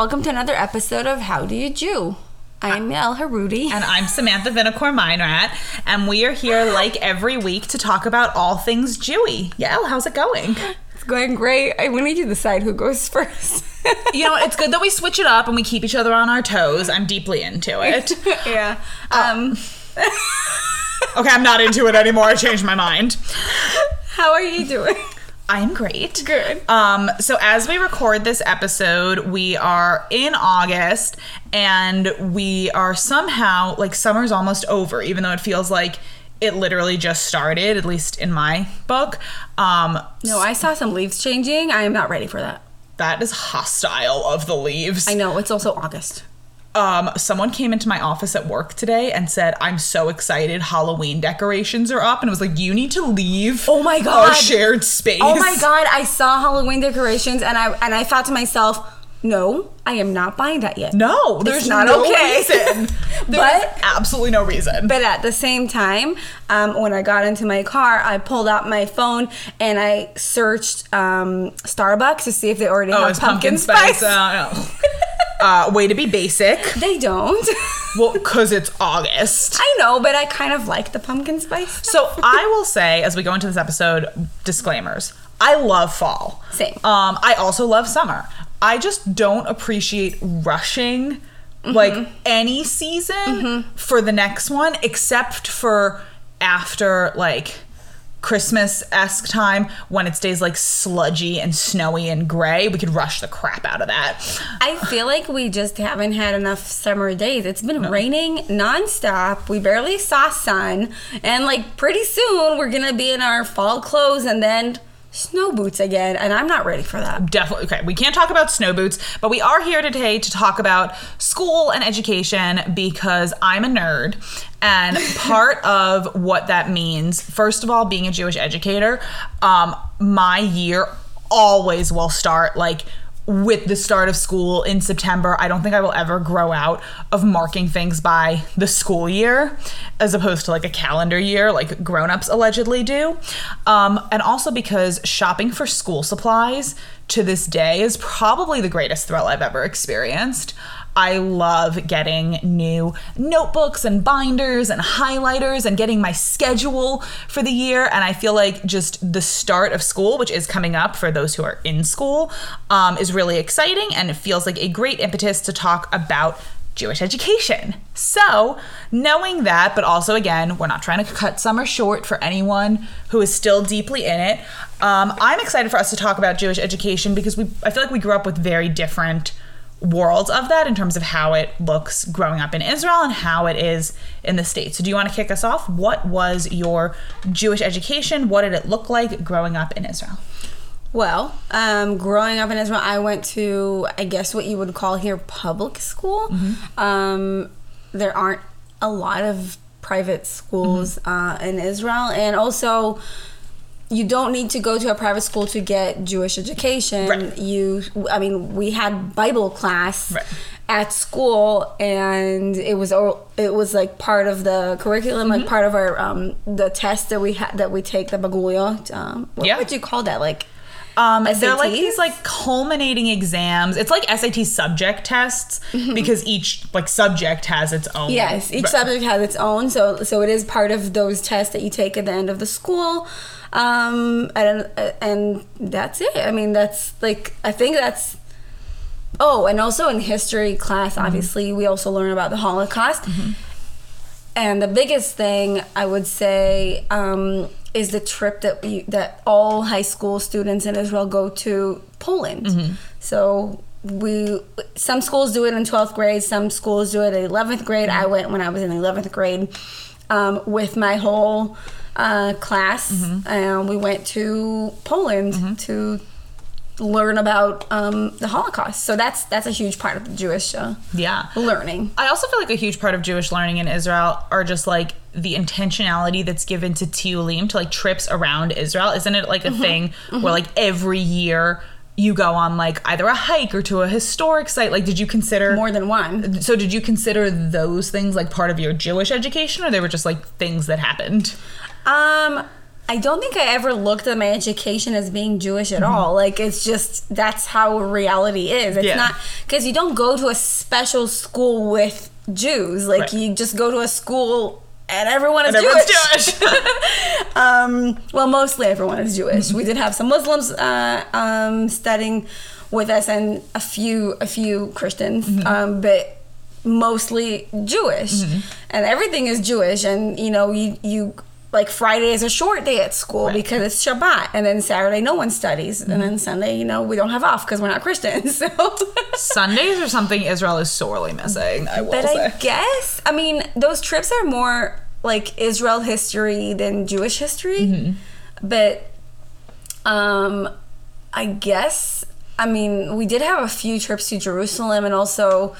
welcome to another episode of How Do You Jew? I'm El Harudi. And I'm Samantha Vinokor Meinrath, and we are here like every week to talk about all things Jewy. Yeah, how's it going? It's going great. I we need to decide who goes first. You know, it's good that we switch it up and we keep each other on our toes. I'm deeply into it. yeah. Um, Okay, I'm not into it anymore. I changed my mind. how are you doing? I am great. Good. Um, so as we record this episode, we are in August and we are somehow like summer's almost over, even though it feels like it literally just started, at least in my book. Um, No, I saw some leaves changing. I am not ready for that. that is hostile of the leaves. I know it's also August. Um, someone came into my office at work today and said, I'm so excited. Halloween decorations are up. And I was like, You need to leave Oh my god! our shared space. Oh my god, I saw Halloween decorations and I and I thought to myself, no, I am not buying that yet. No, there's not no okay. reason. There's But- absolutely no reason. But at the same time, um, when I got into my car, I pulled out my phone and I searched um, Starbucks to see if they already oh, have it's pumpkin, spice. Uh, no. uh, way to be basic. They don't. Well, because it's August. I know, but I kind of like the pumpkin spice. So I will say, as we go into this episode, disclaimers. I love fall. Same. Um, I also love summer. I just don't appreciate rushing like Mm-hmm. any season for the next one, except for after like Christmas esque time when it stays like sludgy and snowy and gray. We could rush the crap out of that. I feel like we just haven't had enough summer days. It's been raining nonstop. We barely saw sun. And like pretty soon we're gonna be in our fall clothes and then snow boots again. And I'm not ready for that. Definitely. Okay, we can't talk about snow boots, but we are here today to talk about school and education because I'm a nerd. And part of what that means, first of all, being a Jewish educator, um, my year always will start like with the start of school in September. I don't think I will ever grow out of marking things by the school year as opposed to like a calendar year like grown-ups allegedly do. Um, and also because shopping for school supplies to this day is probably the greatest thrill I've ever experienced. I love getting new notebooks and binders and highlighters and getting my schedule for the year. And I feel like just the start of school, which is coming up for those who are in school, um, is really exciting and it feels like a great impetus to talk about Jewish education. So, knowing that, but also again, we're not trying to cut summer short for anyone who is still deeply in it. Um, I'm excited for us to talk about Jewish education because we, I feel like we grew up with very different worlds of that in terms of how it looks growing up in Israel and how it is in the States. So, do you want to kick us off? What was your Jewish education? What did it look like growing up in Israel? Well, um, growing up in Israel, I went to, I guess, what you would call here public school. Um, there aren't a lot of private schools uh, in Israel, and also you don't need to go to a private school to get Jewish education. Right. You, I mean, we had Bible class Right. at school, and it was it was like part of the curriculum, Mm-hmm. like part of our um, the test that we had that we take the bagruyot. Um, what Yeah. would you call that? Like Um, they're like these like culminating exams. It's like SAT subject tests because each like subject has its own. Yes, each subject has its own, so so it is part of those tests that you take at the end of the school, um, and and that's it. I mean, that's like I think that's. Oh, and also in history class, obviously, we also learn about the Holocaust. And the biggest thing I would say um, is the trip that we that all high school students in Israel go to Poland. So we some schools do it in 12th grade, some schools do it in 11th grade. I went when I was in 11th grade um, with my whole uh, class, and we went to Poland to learn about um, the Holocaust. So that's that's a huge part of the Jewish uh, Yeah. learning. I also feel like a huge part of Jewish learning in Israel are just like the intentionality that's given to Tiyulim, to like trips around Israel. Isn't it like a thing where like every year you go on like either a hike or to a historic site? Like, did you consider More than one. So, did you consider those things like part of your Jewish education, or they were just like things that happened? Um, I don't think I ever looked at my education as being Jewish at all. Like it's just that's how reality is. It's Mm-hmm. Yeah. not because you don't go to a special school with Jews. Like Right. you just go to a school and everyone is And Jewish. Jewish. um, well, mostly everyone is Jewish. We did have some Muslims uh, um, studying with us, and a few a few Christians, Mm-hmm. um, but mostly Jewish. And everything is Jewish, and you know, you you. Like Friday is a short day at school Right. because it's Shabbat, and then Saturday no one studies, and then Sunday, you know, we don't have off because we're not Christians. So, Sundays are something Israel is sorely missing. I will say. but say. I guess I mean those trips are more like Israel history than Jewish history. Mm-hmm. But um I guess I mean we did have a few trips to Jerusalem and also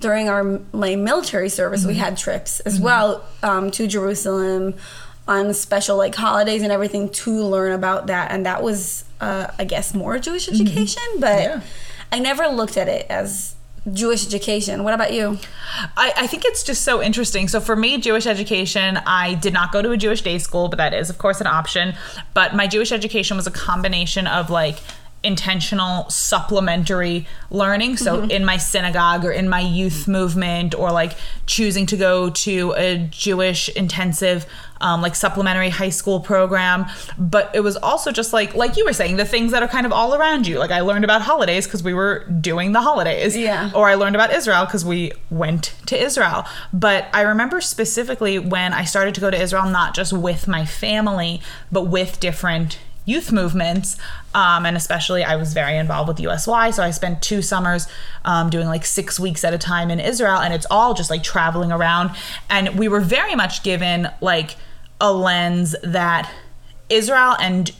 during our my military service Mm-hmm. we had trips as well um, to Jerusalem on special like holidays and everything to learn about that and that was uh, I guess more Jewish education but Mm-hmm. Yeah. I never looked at it as Jewish education. What about you? I, I think it's just so interesting. So for me, Jewish education, I did not go to a Jewish day school, but that is, of course, an option. But my Jewish education was a combination of like intentional supplementary learning. So in my synagogue or in my youth movement or like choosing to go to a Jewish intensive um, like supplementary high school program. But it was also just like like you were saying, the things that are kind of all around you. Like I learned about holidays because we were doing the holidays. Yeah. Or I learned about Israel because we went to Israel. But I remember specifically when I started to go to Israel, not just with my family, but with different youth movements. Um, and especially, I was very involved with USY. So I spent two summers um, doing like six weeks at a time in Israel. And it's all just like traveling around. And we were very much given like a lens that Israel and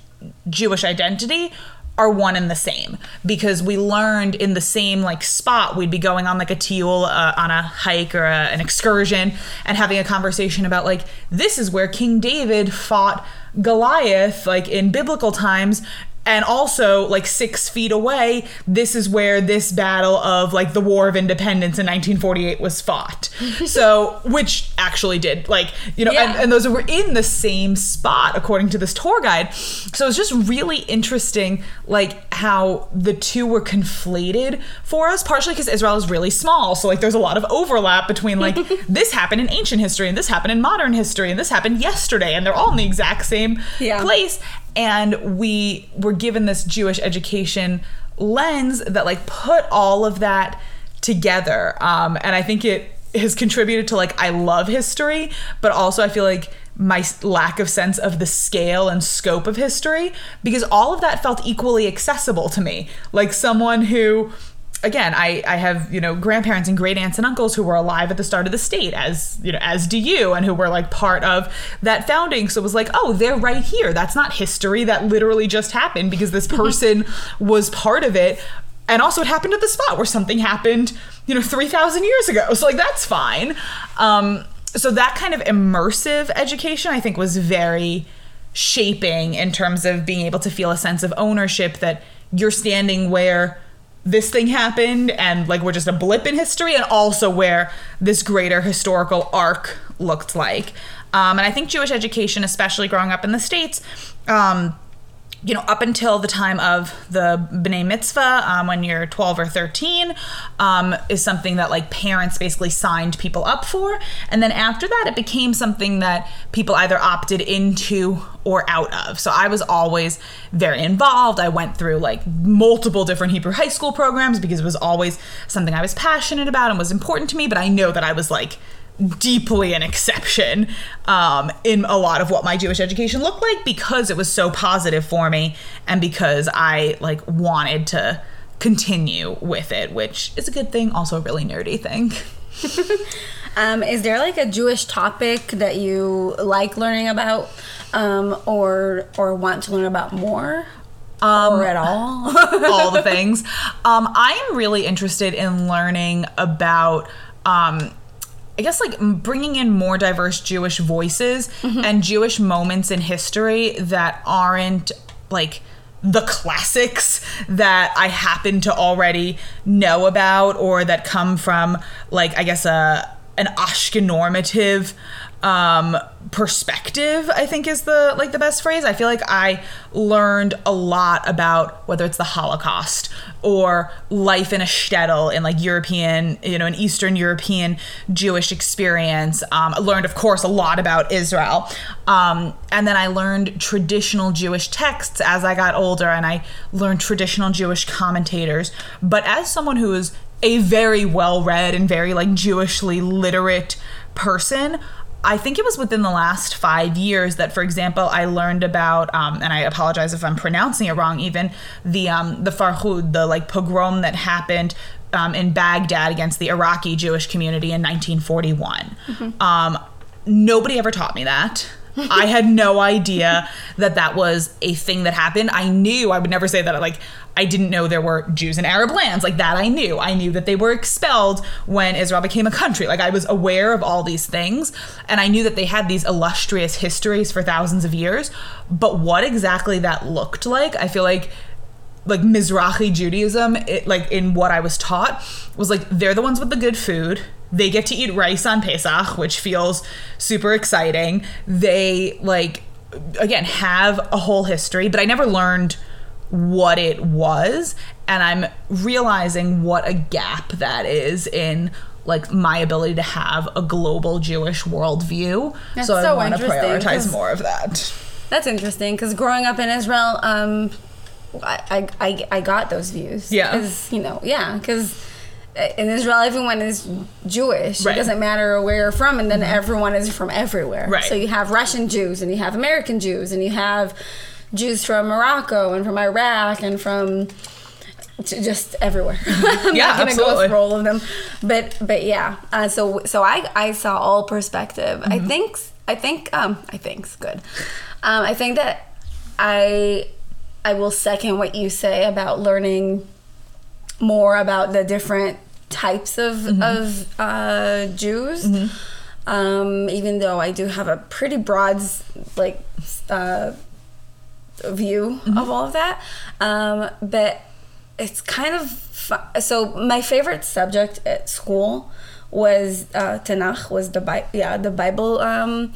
Jewish identity are one and the same because we learned in the same like spot we'd be going on like a tiyul uh, on a hike or a, an excursion and having a conversation about like this is where King David fought Goliath like in biblical times and also like six feet away this is where this battle of like the war of independence in 1948 was fought. So which actually did like you know and, and those were in the same spot according to this tour guide. So it's just really interesting like how the two were conflated for us partially because israel is really small. So like there's a lot of overlap between like this happened in ancient history and this happened in modern history and this happened yesterday and they're all in the exact same Yeah. place and we were given this jewish education lens that like put all of that together. Um, and i think it has contributed to like i love history but also i feel like my lack of sense of the scale and scope of history because all of that felt equally accessible to me. Like someone who again I, I have you know grandparents and great aunts and uncles who were alive at the start of the state as you know as do you and who were like part of that founding. So it was like oh they're right here. That's not history. That literally just happened because this person was part of it. And also it happened at the spot where something happened you know 3000 years ago. So like that's fine. Um so that kind of immersive education i think was very shaping in terms of being able to feel a sense of ownership that you're standing where this thing happened and like we're just a blip in history and also where this greater historical arc looked like. Um, and i think jewish education especially growing up in the states um, you know, up until the time of the B'nai Mitzvah, um, when you're 12 or 13, um, is something that like parents basically signed people up for. And then after that, it became something that people either opted into or out of. So I was always very involved. I went through like multiple different Hebrew high school programs because it was always something I was passionate about and was important to me. But I know that I was like, deeply an exception um, in a lot of what my Jewish education looked like because it was so positive for me and because I like wanted to continue with it, which is a good thing, also a really nerdy thing. Um, is there like a Jewish topic that you like learning about, um, or or want to learn about more, Um, or at all? all the things. Um, I am really interested in learning about. Um, I guess like bringing in more diverse Jewish voices mm-hmm. and Jewish moments in history that aren't like the classics that I happen to already know about or that come from like I guess a an Ashkenormative um, perspective i think is the like the best phrase. I feel like i learned a lot about whether it's the holocaust or life in a shtetl in like european you know an eastern european jewish experience. Um, I learned of course a lot about israel. Um, and then i learned traditional jewish texts as i got older and i learned traditional jewish commentators. But as someone who is a very well read and very like jewishly literate person I think it was within the last five years that, for example, I learned about, um, and I apologize if I'm pronouncing it wrong, even the um, the Farhud, the like pogrom that happened um, in Baghdad against the Iraqi Jewish community in 1941. Mm-hmm. Um, nobody ever taught me that. I had no idea that that was a thing that happened. I knew I would never say that like I didn't know there were Jews in Arab lands. Like that I knew. I knew that they were expelled when Israel became a country. Like I was aware of all these things and I knew that they had these illustrious histories for thousands of years. But what exactly that looked like, I feel like like Mizrahi Judaism, it, like in what I was taught, was like they're the ones with the good food. They get to eat rice on Pesach, which feels super exciting. They like again have a whole history, but I never learned what it was and i'm realizing what a gap that is in like my ability to have a global jewish worldview That's so, so i want to prioritize more of that That's interesting because growing up in Israel, um, I, I, I, got those views. Yeah. you know, yeah, because in Israel, everyone is Jewish. Right. Mm-hmm. It doesn't matter where you're from, and then everyone is from everywhere. Right. So you have Russian Jews, and you have American Jews, and you have Jews from Morocco and from Iraq and from just everywhere. I'm Yeah, not gonna absolutely. go through all of them, but but yeah. Uh, so so I I saw all perspective. I Mm-hmm. think I think um I think's good. Um, I think that I I will second what you say about learning more about the different types of Mm-hmm. of uh, Jews. Um, even though I do have a pretty broad like uh, view Mm-hmm. of all of that, um, but it's kind of fu- so. My favorite subject at school was uh, Tanakh, was the Bi- yeah the Bible. Um,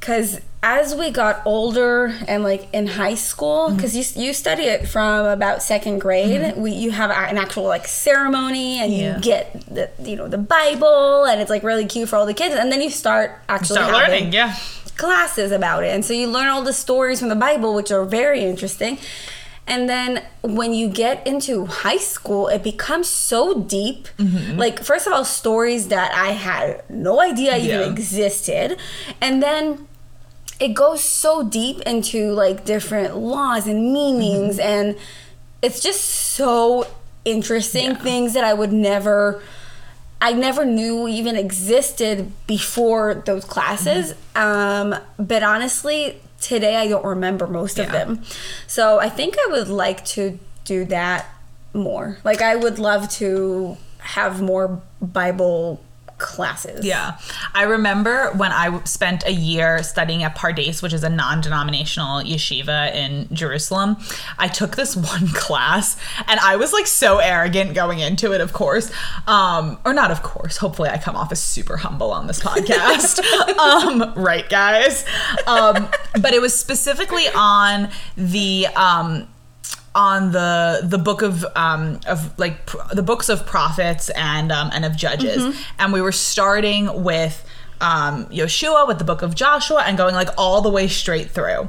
because as we got older and like in high school Mm-hmm. because you, you study it from about second grade we, you have an actual like ceremony and Yeah. you get the you know the bible and it's like really cute for all the kids and then you start actually start learning yeah. classes about it. And so you learn all the stories from the bible which are very interesting. And then when you get into high school it becomes so deep. Mm-hmm. like first of all stories that i had no idea even existed. And then it goes so deep into like different laws and meanings Mm-hmm. and it's just so interesting things that i would never I never knew even existed before those classes. Mm-hmm. Um, but honestly, today I don't remember most of them. So I think I would like to do that more. Like I would love to have more Bible classes. Yeah. I remember when I spent a year studying at Pardes, which is a non denominational yeshiva in Jerusalem. I took this one class and I was like so arrogant going into it, of course. Um, or not, of course. Hopefully, I come off as super humble on this podcast. um, right, guys? Um, but it was specifically on the. Um, on the the book of um of like pr- the books of prophets and um and of judges. And we were starting with um Yoshua with the book of Joshua and going like all the way straight through.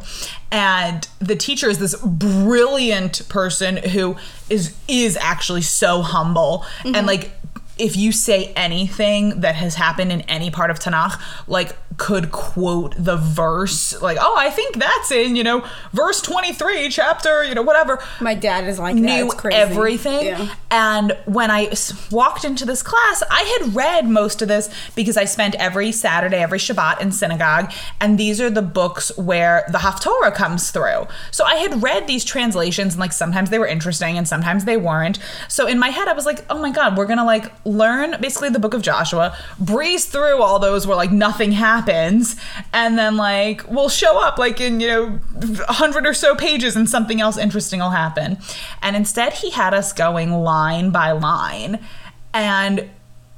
And the teacher is this brilliant person who is is actually so humble. And like if you say anything that has happened in any part of Tanakh, like could quote the verse, like, oh, I think that's in, you know, verse 23, chapter, you know, whatever. My dad is like that. Knew It's crazy. everything. Yeah. And I walked into this class, I had read most of this because I spent every Saturday, every Shabbat in synagogue. And these are the books where the Haftorah comes through. So I had read these translations and like sometimes they were interesting and sometimes they weren't. So in my head, I was like, oh my God, we're going to like learn basically the book of Joshua, breeze through all those where like nothing happens. And then like we'll show up like in, you know, a hundred or so pages and something else interesting will happen. And instead, he had us going line by line. And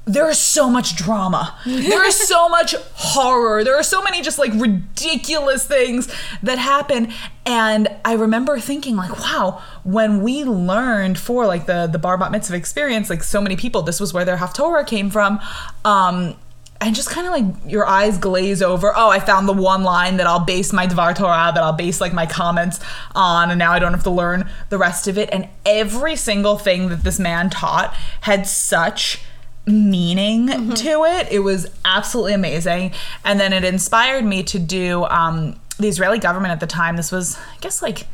there is so much drama. There is so much horror. There are so many just like ridiculous things that happen. And I remember thinking like, wow, when we learned for like the the bar mitzvah experience, like so many people, this was where their haftorah came from. Um, and just kind of like your eyes glaze over. Oh, I found the one line that I'll base my Dvar Torah, that I'll base like my comments on, and now I don't have to learn the rest of it. And every single thing that this man taught had such meaning mm-hmm. to it. It was absolutely amazing. And then it inspired me to do um, the Israeli government at the time. This was, I guess, like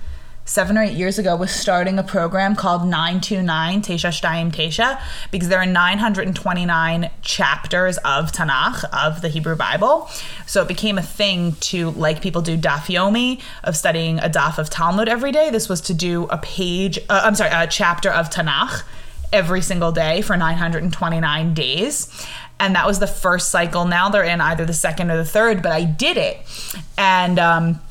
seven or eight years ago was starting a program called 929 Tesha Shtayim Tesha because there are 929 chapters of Tanakh, of the Hebrew Bible. So it became a thing to, like people do Daf Yomi, of studying a Daf of Talmud every day. This was to do a page, uh, I'm sorry, a chapter of Tanakh every single day for 929 days. And that was the first cycle. Now they're in either the second or the third, but I did it. And, um,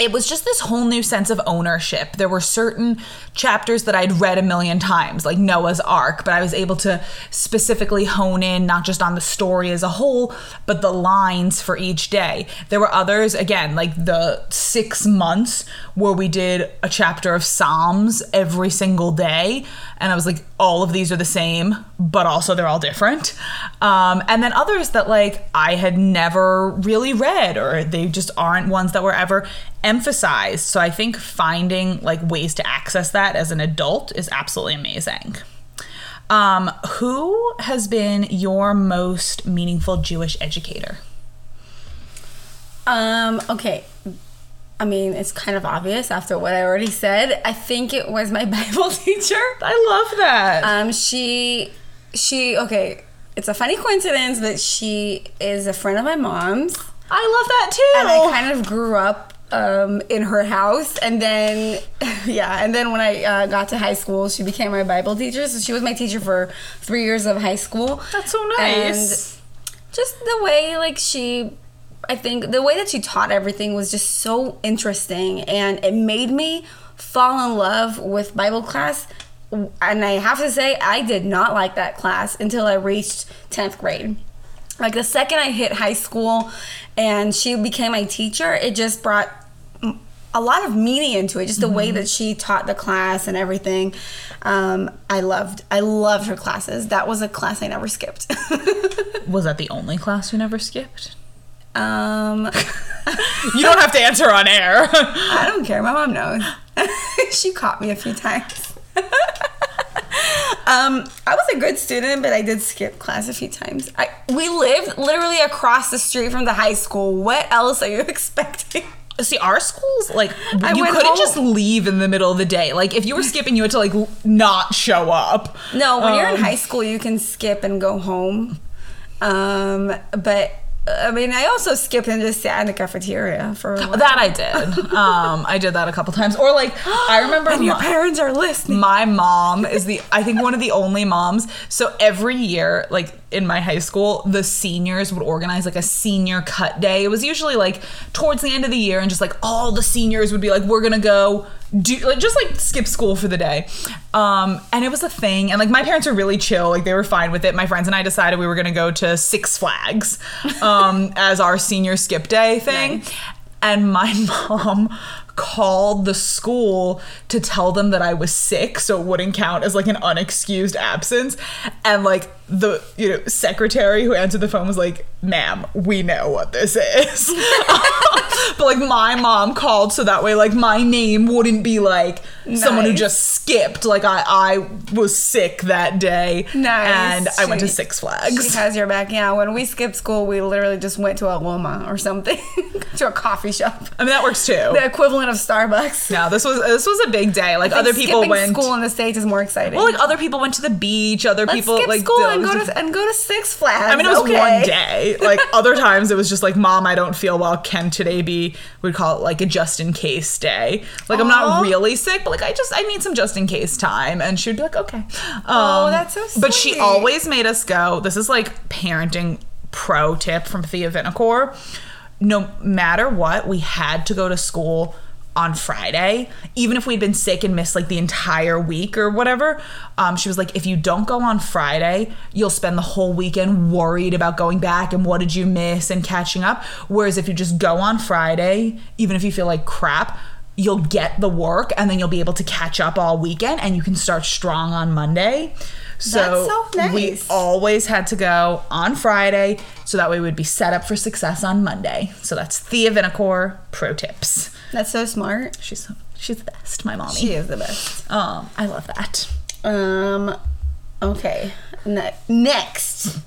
it was just this whole new sense of ownership. There were certain chapters that I'd read a million times, like Noah's Ark, but I was able to specifically hone in not just on the story as a whole, but the lines for each day. There were others, again, like the six months where we did a chapter of Psalms every single day. And I was like, all of these are the same, but also they're all different. Um, and then others that like I had never really read, or they just aren't ones that were ever emphasized. So I think finding like ways to access that as an adult is absolutely amazing. Um, who has been your most meaningful Jewish educator? Um, okay. I mean, it's kind of obvious after what I already said. I think it was my Bible teacher. I love that. Um, she, she, okay, it's a funny coincidence, but she is a friend of my mom's. I love that too. And I kind of grew up um, in her house, and then yeah, and then when I uh, got to high school, she became my Bible teacher. So she was my teacher for three years of high school. That's so nice. And just the way like she I think the way that she taught everything was just so interesting and it made me fall in love with Bible class. And I have to say, I did not like that class until I reached 10th grade. Like the second I hit high school and she became my teacher, it just brought a lot of meaning into it. Just the mm-hmm. way that she taught the class and everything. Um, I loved. I loved her classes. That was a class I never skipped. was that the only class you never skipped? Um, you don't have to answer on air. I don't care. My mom knows. she caught me a few times. um, I was a good student, but I did skip class a few times. I, we lived literally across the street from the high school. What else are you expecting? See, our schools like I you couldn't home. just leave in the middle of the day. Like if you were skipping, you had to like not show up. No, when um, you're in um, high school, you can skip and go home. Um, but I mean, I also skipped and just sat in the cafeteria for that. I did. um, I did that a couple times. Or like, I remember and your my, parents are listening. My mom is the I think one of the only moms. So every year, like in my high school, the seniors would organize like a senior cut day. It was usually like towards the end of the year, and just like all the seniors would be like, "We're gonna go do like just like skip school for the day." Um, and it was a thing. And like my parents were really chill; like they were fine with it. My friends and I decided we were gonna go to Six Flags um, as our senior skip day thing. Nice. And my mom called the school to tell them that I was sick, so it wouldn't count as like an unexcused absence. And like the you know secretary who answered the phone was like, "Ma'am, we know what this is." but like my mom called so that way like my name wouldn't be like nice. someone who just skipped. Like I I was sick that day. Nice. And I went to Six Flags. She has your back. Yeah, when we skipped school, we literally just went to Aroma or something, to a coffee shop. I mean that works too. The equivalent of Starbucks. No, this was this was a big day. Like other people went. School in the states is more exciting. Well, like other people went to the beach. Other Let's people skip like school and go to and go to Six Flags. I mean, it was okay. one day. Like other times, it was just like, "Mom, I don't feel well. Can today be?" We'd call it like a just in case day. Like Aww. I'm not really sick, but like I just I need some just in case time. And she'd be like, "Okay." Um, oh, that's so sweet. But she always made us go. This is like parenting pro tip from Thea Vinokor. No matter what, we had to go to school on Friday, even if we'd been sick and missed like the entire week or whatever. Um, she was like, if you don't go on Friday, you'll spend the whole weekend worried about going back and what did you miss and catching up. Whereas if you just go on Friday, even if you feel like crap, you'll get the work and then you'll be able to catch up all weekend and you can start strong on Monday. So, That's so we always had to go on Friday so that way we'd be set up for success on Monday. So that's Thea Vinokor pro tips. That's so smart. She's she's the best, my mommy. She is the best. Um, I love that. Um. Okay. Ne- next.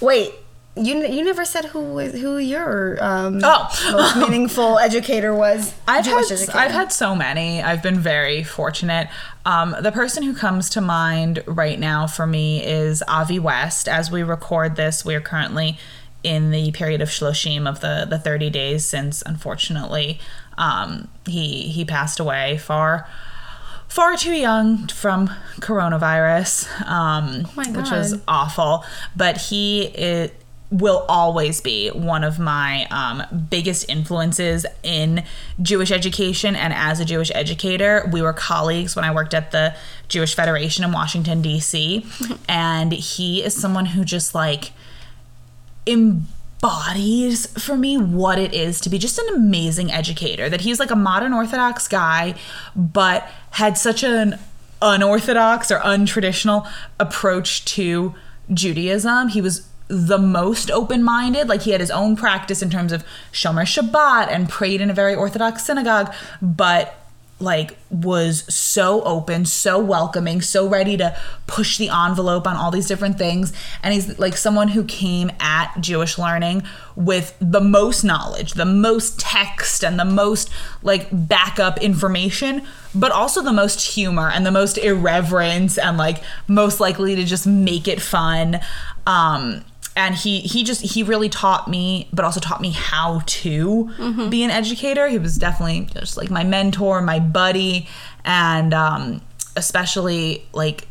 Wait. You you never said who was who your um Oh. most meaningful educator was. I've Jewish had, educator. I've had so many. I've been very fortunate. Um, the person who comes to mind right now for me is Avi West. As we record this, we are currently in the period of Shloshim of the, the 30 days since, unfortunately, um, he he passed away far far too young from coronavirus, um, my which was awful. But he it will always be one of my um, biggest influences in Jewish education. And as a Jewish educator, we were colleagues when I worked at the Jewish Federation in Washington D.C. and he is someone who just like embodies for me what it is to be just an amazing educator. That he's like a modern Orthodox guy, but had such an unorthodox or untraditional approach to Judaism. He was the most open minded. Like he had his own practice in terms of Shomer Shabbat and prayed in a very Orthodox synagogue, but like was so open, so welcoming, so ready to push the envelope on all these different things. And he's like someone who came at Jewish learning with the most knowledge, the most text, and the most like backup information, but also the most humor and the most irreverence and like most likely to just make it fun. Um and he he just he really taught me but also taught me how to be an educator. He was definitely just like my mentor my buddy and um especially like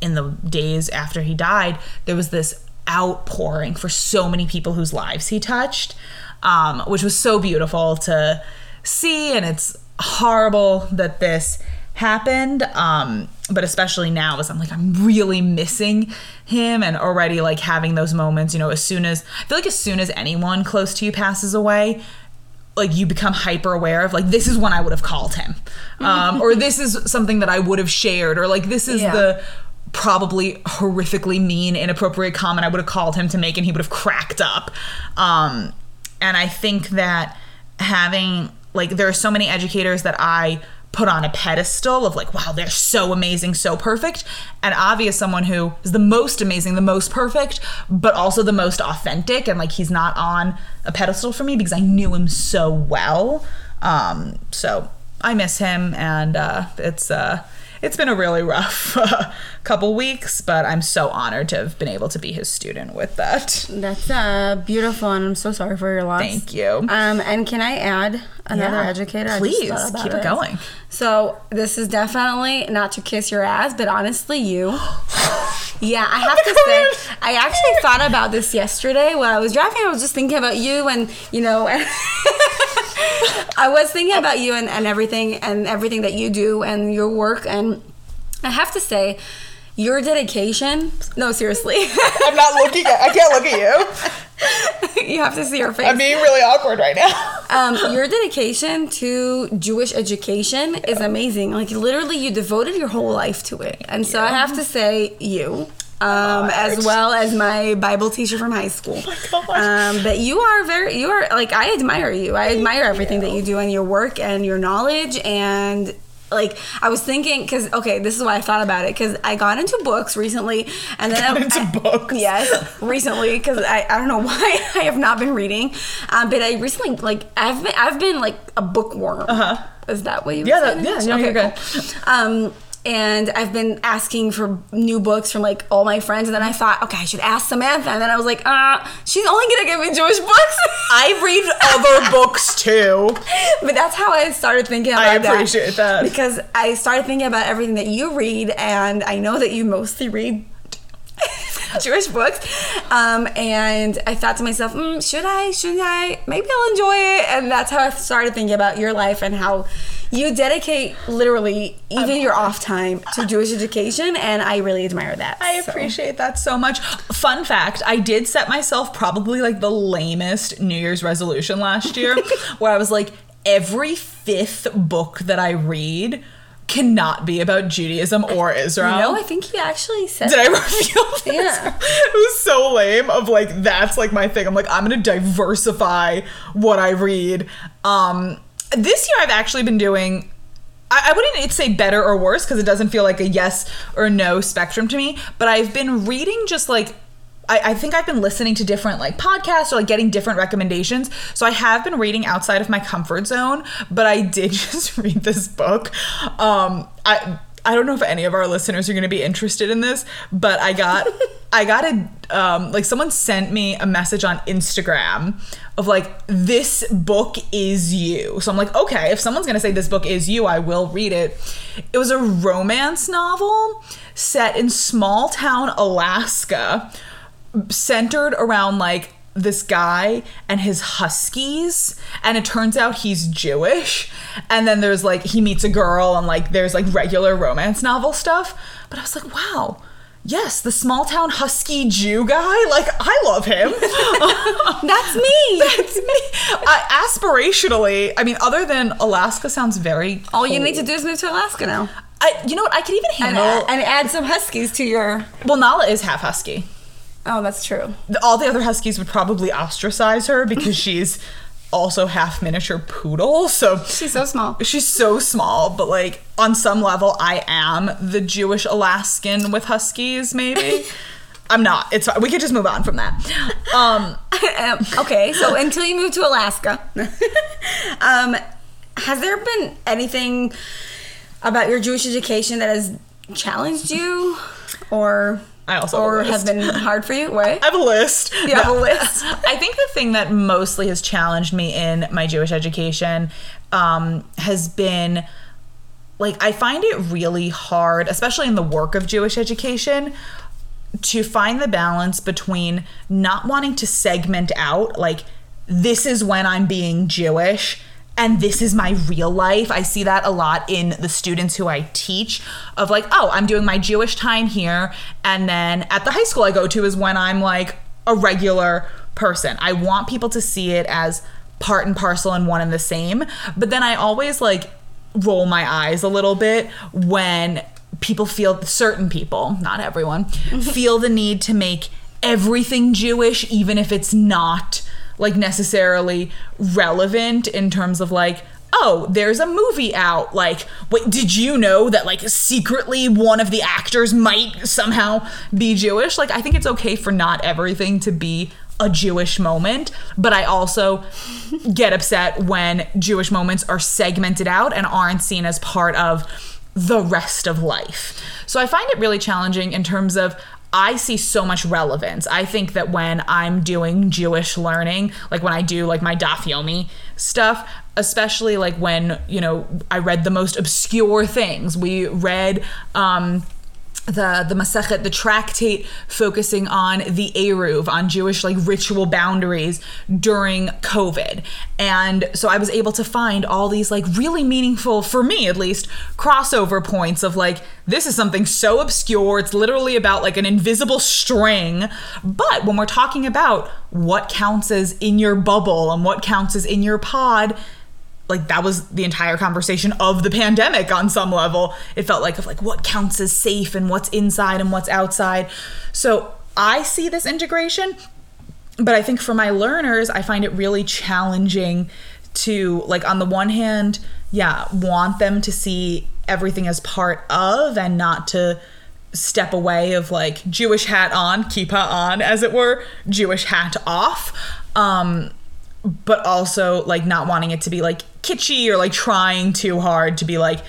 in the days after he died there was this outpouring for so many people whose lives he touched um which was so beautiful to see and it's horrible that this happened um but especially now as i'm like i'm really missing him and already like having those moments you know as soon as i feel like as soon as anyone close to you passes away like you become hyper aware of like this is when i would have called him um or this is something that i would have shared or like this is Yeah. the probably horrifically mean inappropriate comment i would have called him to make and he would have cracked up um and i think that having like there are so many educators that i put on a pedestal of like wow they're so amazing so perfect. And Avi is someone who is the most amazing the most perfect but also the most authentic. And like he's not on a pedestal for me because i knew him so well. Um so i miss him and uh it's uh it's been a really rough uh, couple weeks but i'm so honored to have been able to be his student with that That's uh, beautiful, and I'm so sorry for your loss. thank you Um, and can I add another Yeah, educator? Please, keep it going. So this is definitely not to kiss your ass, but honestly, you. Yeah, I have to say, I actually thought about this yesterday while I was driving. I was just thinking about you, and you know, I was thinking about you and, and everything, and everything that you do, and your work, and I have to say, your dedication. No, seriously, i'm not looking at i can't look at you you have to see your face. i'm being really awkward right now um, your dedication to Jewish education is amazing. Like literally, you devoted your whole life to it, and so I have to say you. Um, as well as my Bible teacher from high school. God. Um, but you are very, you are like, I admire you. I admire everything that you do and your work and your knowledge. And like, I was thinking, because, okay, this is why I thought about it, because I got into books recently. And then Got I, into I- books? Yes, recently, because I, I don't know why I have not been reading. Um, but I recently, like, I've been, I've been like a bookworm. Uh-huh. Is that what you Yeah, that- yeah, no, you're good. cool. Um, and I've been asking for new books from like all my friends, and then I thought, okay, I should ask Samantha, and then I was like, uh, she's only gonna give me Jewish books. i read other books too but that's how I started thinking about I that. appreciate that. because I started thinking about everything that you read, and I know that you mostly read. Jewish books. Um, and I thought to myself, mm, should I? Shouldn't I? Maybe I'll enjoy it. And that's how I started thinking about your life and how you dedicate literally even your off time to Jewish education. And I really admire that. I So- appreciate that so much. Fun fact I did set myself probably like the lamest New Year's resolution last year, where I was like, every fifth book that I read cannot be about Judaism or Israel. No, I think he actually said Did I reveal this? Yeah. It was so lame of like that's like my thing. I'm like, I'm gonna diversify what I read. Um this year I've actually been doing I, wouldn't say better or worse because it doesn't feel like a yes or no spectrum to me, but I've been reading just like I, I think I've been listening to different like podcasts or like getting different recommendations. So I have been reading outside of my comfort zone, but I did just read this book. Um I I don't know if any of our listeners are going to be interested in this, but I got I got a um, like someone sent me a message on Instagram of like this book is you. So I'm like, okay, if someone's going to say this book is you, I will read it. It was a romance novel set in small town Alaska, centered around like this guy and his huskies and it turns out he's jewish and then there's like he meets a girl and like there's like regular romance novel stuff but i was like wow yes the small town husky jew guy like i love him That's me. That's me. I, aspirationally i mean other than alaska sounds very All you need to do is move to Alaska now. I, you know what i could even And, handle and add some huskies to your. well nala is half husky Oh, that's true. all the other huskies would probably ostracize her because she's also half miniature poodle so She's so small. she's so small but like on some level i am the jewish alaskan with huskies maybe i'm not it's fine. we could just move on from that um um, okay, so until you move to Alaska, um, has there been anything about your Jewish education that has challenged you, or I also have a or has been hard for you? What? I have a list. You have a list? I think the thing that mostly has challenged me in my Jewish education um, has been like I find it really hard, especially in the work of Jewish education, to find the balance between not wanting to segment out like this is when I'm being Jewish and this is my real life. I see that a lot in the students who I teach of like, oh, I'm doing my Jewish time here and then at the high school I go to is when I'm like a regular person. I want people to see it as part and parcel and one and the same. But then I always like roll my eyes a little bit when people feel certain people, not everyone, feel the need to make everything Jewish even if it's not like necessarily relevant in terms of like oh, there's a movie out. Like, wait, did you know that like secretly one of the actors might somehow be Jewish? Like, I think it's okay for not everything to be a Jewish moment, but I also get upset when Jewish moments are segmented out and aren't seen as part of the rest of life. So I find it really challenging in terms of I see so much relevance. I think that when I'm doing Jewish learning, like when I do like my Daf Yomi stuff, especially like when, you know, I read the most obscure things. We read um the the Masechet, the tractate focusing on the Eruv, on Jewish like ritual boundaries during COVID. And so I was able to find all these like really meaningful, for me at least, crossover points of like, this is something so obscure. It's literally about like an invisible string. But when we're talking about what counts as in your bubble and what counts as in your pod, like that was the entire conversation of the pandemic on some level. It felt like of like what counts as safe and what's inside and what's outside. So i see this integration but i think for my learners i find it really challenging to like on the one hand yeah want them to see everything as part of and not to step away of like jewish hat on kippah on as it were jewish hat off. Um but also like not wanting it to be like kitschy or like trying too hard to be like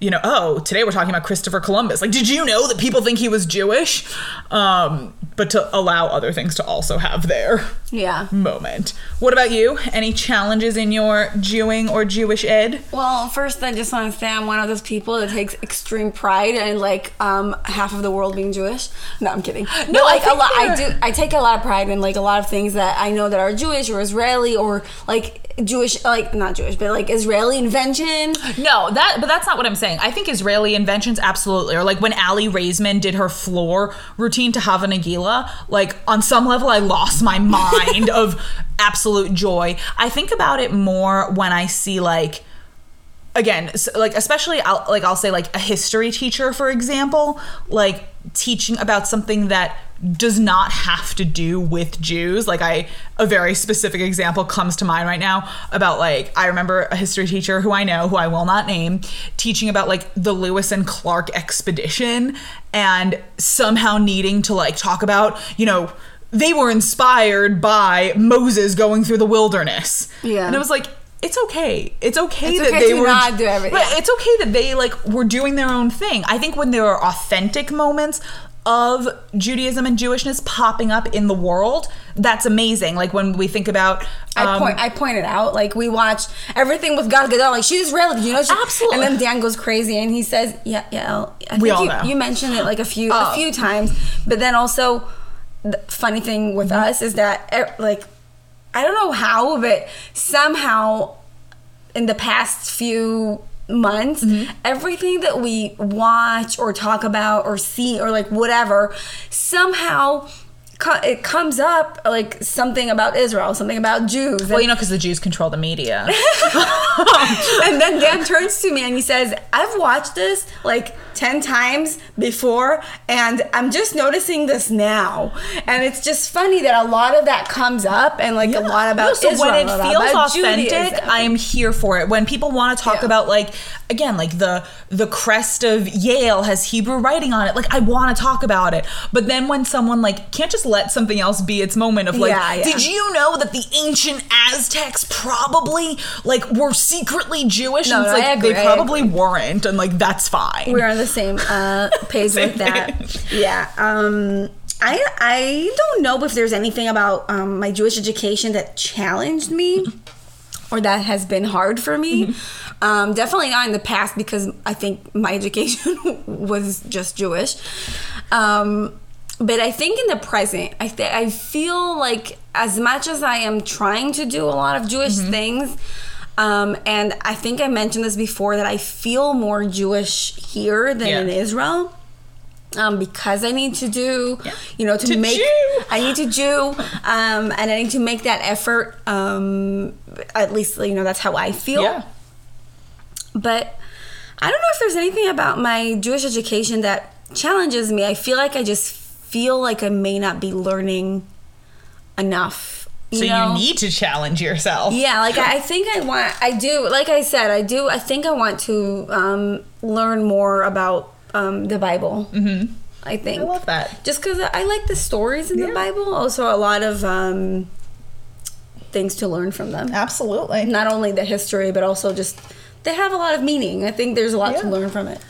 you know oh today we're talking about christopher columbus like did you know that people think he was jewish um but to allow other things to also have their Yeah. moment. What about you? Any challenges in your Jewing or Jewish ed? Well, first, I just want to say I'm one of those people that takes extreme pride in like um, half of the world being Jewish. No, I'm kidding. No, I like a lot, I do. I take a lot of pride in like a lot of things that I know that are Jewish or Israeli or like Jewish, like not Jewish, but like Israeli invention. No, that but that's not what I'm saying. I think Israeli inventions absolutely. Or like when Aly Raisman did her floor routine to Hava Nagila, like on some level I lost my mind of absolute joy. I think about it more when I see like again s like especially I'll, like i'll say like a history teacher for example like teaching about something that does not have to do with jews like i a very specific example comes to mind right now about like i remember a history teacher who i know who i will not name teaching about like the lewis and clark expedition and somehow needing to like talk about you know they were inspired by moses going through the wilderness Yeah. and it was like it's okay. It's okay It's that okay they were not do everything. But it's okay that they like were doing their own thing. I think when there are authentic moments of Judaism and Jewishness popping up in the world, that's amazing. Like when we think about I um, point. I pointed out like we watched everything with Gal Gadot. Like she's. Did you know? She, Absolutely. And then Dan goes crazy and he says, "Yeah, yeah." I think We all you, know. you mentioned it like a few Oh. a few times, but then also the funny thing with Mm-hmm. us is that eh, like I don't know how, but somehow in the past few months Mm-hmm. everything that we watch or talk about or see or like whatever somehow co- it comes up like something about Israel something about Jews well, you know, because the Jews control the media. and then Dan turns to me and he says, I've watched this like 10 times before, and I'm just noticing this now. And it's just funny that a lot of that comes up and like a lot about No, so Israel, when it feels authentic, Judaism. I am here for it. When people want to talk Yeah. about like again, like the the crest of Yale has Hebrew writing on it, like I want to talk about it. But then when someone like can't just let something else be its moment of like, Yeah, yeah. did you know that the ancient Aztecs probably like were secretly Jewish? No, and it's no, like I agree, they probably weren't, and like that's fine. We're on the same uh, page with that. Yeah. Um, I I don't know if there's anything about um, my Jewish education that challenged me or that has been hard for me. Mm-hmm. Um, definitely not in the past because I think my education was just Jewish. Um, but I think in the present, I th- I feel like as much as I am trying to do a lot of Jewish Mm-hmm. things, um, and I think I mentioned this before that I feel more Jewish here than Yeah. in Israel. Um, because I need to do, Yeah. you know, to, To make, Jew. I need to do, um, and I need to make that effort. Um, at least, you know, that's how I feel. yeah. But I don't know if there's anything about my Jewish education that challenges me. I feel like I just feel like I may not be learning enough. So know? you need to challenge yourself. Yeah, like I I think I want, I do, like I said, I do, I think I want to um, learn more about um, the Bible. Mm-hmm. I think. I love that. Just because I like the stories in Yeah. the Bible, also a lot of um, things to learn from them. Absolutely. Not only the history, but also just they have a lot of meaning. I think there's a lot to learn from it.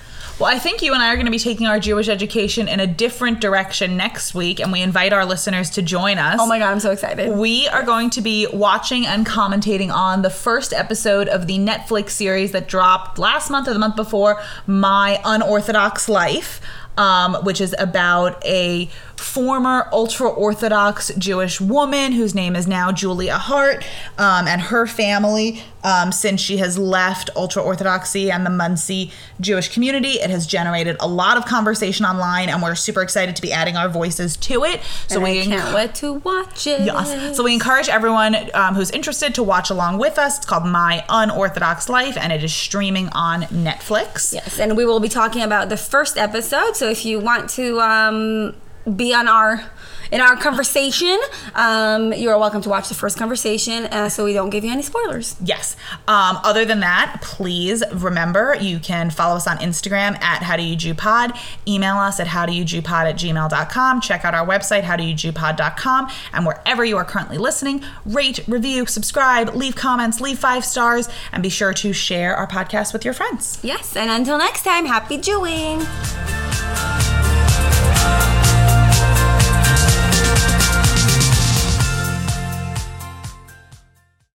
Well, I think you and I are going to be taking our Jewish education in a different direction next week, and we invite our listeners to join us. Oh my god, I'm so excited. We are going to be watching and commentating on the first episode of the Netflix series that dropped last month or the month before, My Unorthodox Life, um, which is about a former ultra Orthodox Jewish woman whose name is now Julia Haart um, and her family. Um, since she has left ultra Orthodoxy and the Monsey Jewish community, it has generated a lot of conversation online, and we're super excited to be adding our voices to it. So And we I can't wait to watch it. Yes. So we encourage everyone um, who's interested to watch along with us. It's called My Unorthodox Life, and it is streaming on Netflix. Yes, and we will be talking about the first episode. So if you want to um, be on our in our conversation, um, you are welcome to watch the first conversation, uh, so we don't give you any spoilers. Yes. Um, other than that, please remember you can follow us on Instagram at How Do You Jew Pod. Email us at How Do You Jew Pod at gmail.com. Check out our website, howdoyoujewpod.com. And wherever you are currently listening, rate, review, subscribe, leave comments, leave five stars, and be sure to share our podcast with your friends. Yes, and until next time, happy Jewing.